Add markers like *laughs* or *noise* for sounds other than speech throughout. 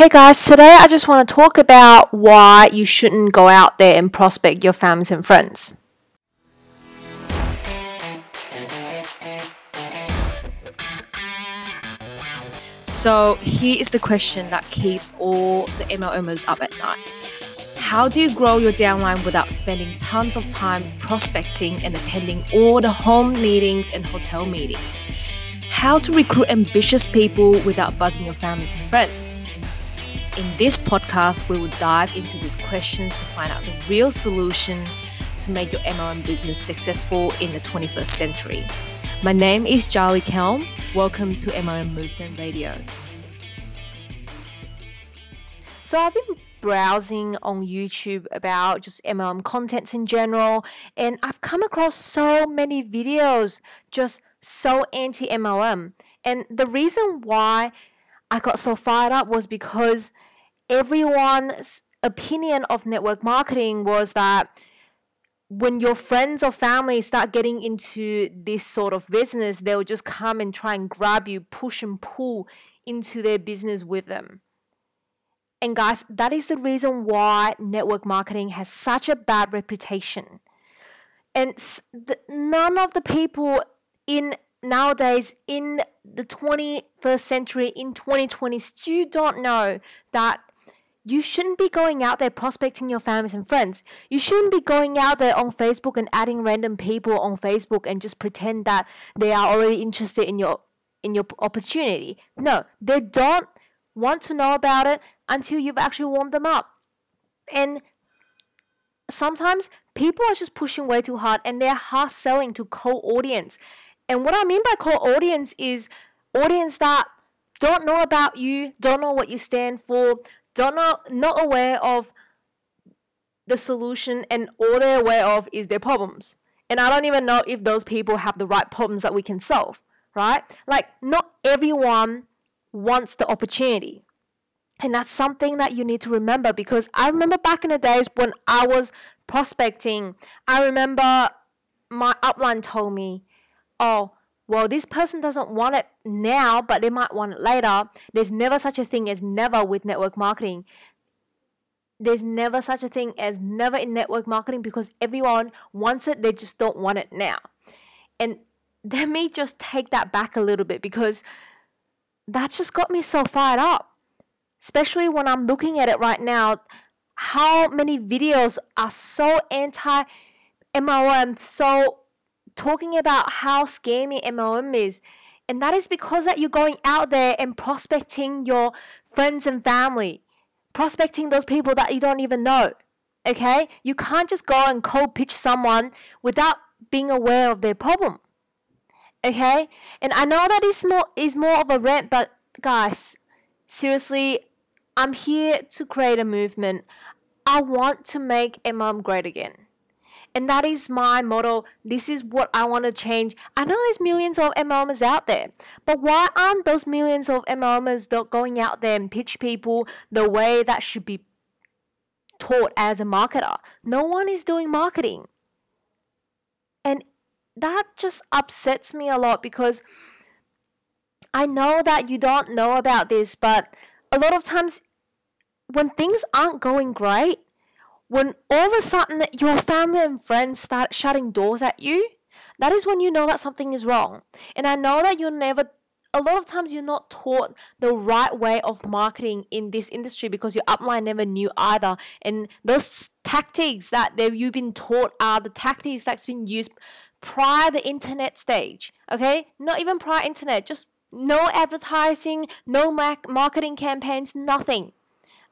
Hey guys, today I just want to talk about why you shouldn't go out there and prospect your families and friends. So, here is the question that keeps all the MLMers up at night. How do you grow your downline without spending tons of time prospecting and attending all the home meetings and hotel meetings? How to recruit ambitious people without bugging your families and friends? In this podcast, we will dive into these questions to find out the real solution to make your MLM business successful in the 21st century. My name is Charlie Kelm. Welcome to MLM Movement Radio. So, I've been browsing on YouTube about just MLM contents in general, and I've come across so many videos just so anti MLM. And the reason why I got so fired up was because everyone's opinion of network marketing was that when your friends or family start getting into this sort of business, they'll just come and try and grab you, push and pull into their business with them. And guys, that is the reason why network marketing has such a bad reputation. And none of the people in nowadays in the 21st century in 2020 still don't know that you shouldn't be going out there prospecting your families and friends. You shouldn't be going out there on Facebook and adding random people on Facebook and just pretend that they are already interested in your in your opportunity. No, they don't want to know about it until you've actually warmed them up. And sometimes people are just pushing way too hard and they're hard selling to cold audience. And what I mean by cold audience is audience that don't know about you, don't know what you stand for, don't know, not aware of the solution, and all they're aware of is their problems. And I don't even know if those people have the right problems that we can solve, right? Like, not everyone wants the opportunity. And that's something that you need to remember because I remember back in the days when I was prospecting, I remember my upline told me, oh, well, this person doesn't want it now, but they might want it later. There's never such a thing as never with network marketing. There's never such a thing as never in network marketing because everyone wants it, they just don't want it now. And *laughs* let me just take that back a little bit because that's just got me so fired up. Especially when I'm looking at it right now, how many videos are so anti MLM, so talking about how scammy MLM is. And that is because that you're going out there and prospecting your friends and family, prospecting those people that you don't even know. Okay? You can't just go and cold pitch someone without being aware of their problem. Okay? And I know that is more is more of a rant, but guys, seriously, I'm here to create a movement. I want to make MLM great again. And that is my model. This is what I want to change. I know there's millions of MLMers out there, but why aren't those millions of MLMers going out there and pitch people the way that should be taught as a marketer? No one is doing marketing. And that just upsets me a lot because I know that you don't know about this, but a lot of times when things aren't going great, when all of a sudden your family and friends start shutting doors at you, that is when you know that something is wrong. And I know that you're never a lot of times you're not taught the right way of marketing in this industry because your upline never knew either. And those tactics that you've been taught are the tactics that's been used prior the internet stage. Okay, not even prior internet, just no advertising, no marketing campaigns, nothing.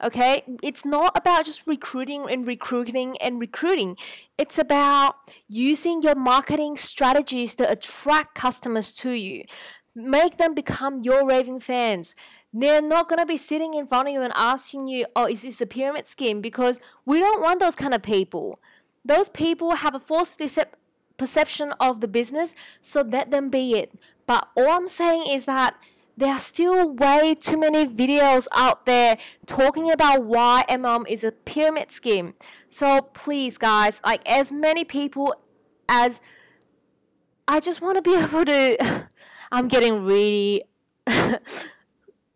Okay, it's not about just recruiting and recruiting and recruiting. It's about using your marketing strategies to attract customers to you, make them become your raving fans. They're not going to be sitting in front of you and asking you, Oh, is this a pyramid scheme? Because we don't want those kind of people. Those people have a false perception of the business, so let them be it. But all I'm saying is that there are still way too many videos out there talking about why MLM is a pyramid scheme. So please, guys, like as many people as I just want to be *laughs* able to. *laughs* I'm getting really *laughs*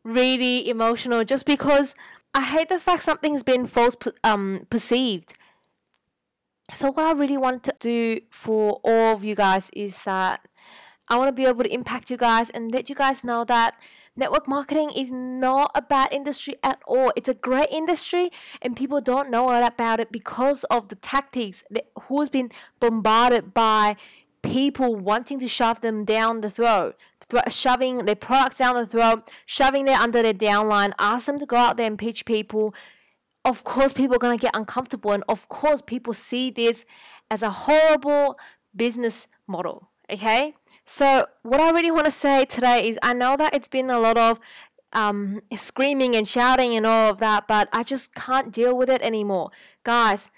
really emotional just because I hate the fact something's been false um perceived. So what I really want to do for all of you guys is that I want to be able to impact you guys and let you guys know that network marketing is not a bad industry at all. It's a great industry and people don't know all about it because of the tactics that who's been bombarded by people wanting to shove them down the throat, shoving their products down the throat, shoving them under their downline, ask them to go out there and pitch people. Of course, people are going to get uncomfortable, and of course, people see this as a horrible business model. Okay, so what I really want to say today is I know that it's been a lot of um, screaming and shouting and all of that, but I just can't deal with it anymore. Guys,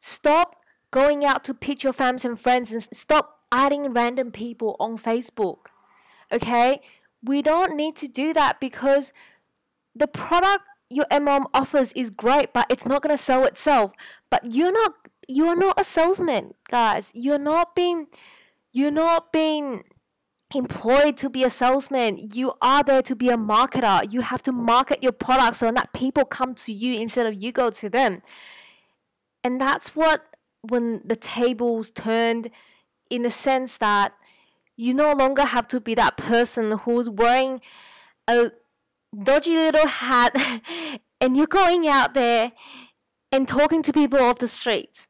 stop going out to pitch your families and friends and stop adding random people on Facebook. Okay? We don't need to do that because the product your MLM offers is great, but it's not gonna sell itself. But you're not you're not a salesman, guys. You're not being you're not being employed to be a salesman. You are there to be a marketer. You have to market your product so that people come to you instead of you go to them. And that's what when the tables turned in the sense that you no longer have to be that person who's wearing a dodgy little hat *laughs* and you're going out there and talking to people off the streets.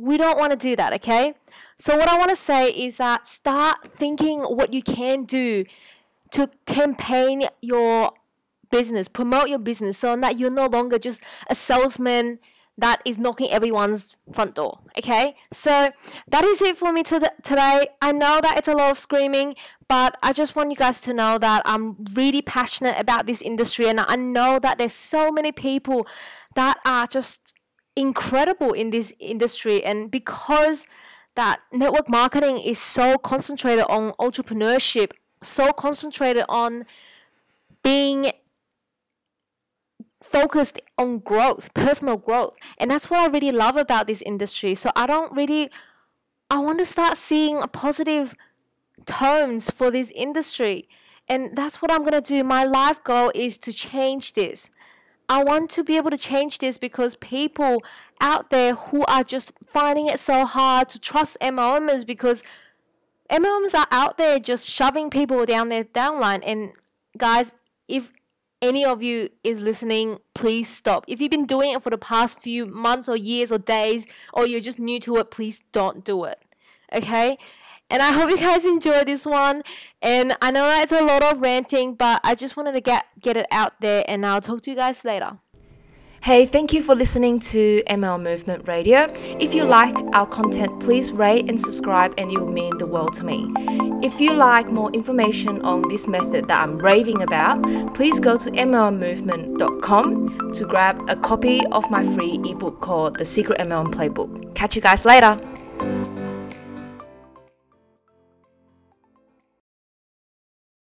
We don't want to do that, okay? So, what I want to say is that start thinking what you can do to campaign your business, promote your business so that you're no longer just a salesman that is knocking everyone's front door. Okay, so that is it for me to today. I know that it's a lot of screaming, but I just want you guys to know that I'm really passionate about this industry, and I know that there's so many people that are just incredible in this industry, and because that network marketing is so concentrated on entrepreneurship, so concentrated on being focused on growth, personal growth. And that's what I really love about this industry. So I don't really I want to start seeing a positive tones for this industry. And that's what I'm going to do. My life goal is to change this. I want to be able to change this because people out there who are just finding it so hard to trust MLMers because MLMs are out there just shoving people down their downline. And guys, if any of you is listening, please stop. If you've been doing it for the past few months or years or days, or you're just new to it, please don't do it. Okay? And I hope you guys enjoy this one. And I know it's a lot of ranting, but I just wanted to get get it out there and I'll talk to you guys later. Hey, thank you for listening to ML Movement Radio. If you like our content, please rate and subscribe, and it will mean the world to me. If you like more information on this method that I'm raving about, please go to mlmovement.com to grab a copy of my free ebook called The Secret MLM Playbook. Catch you guys later.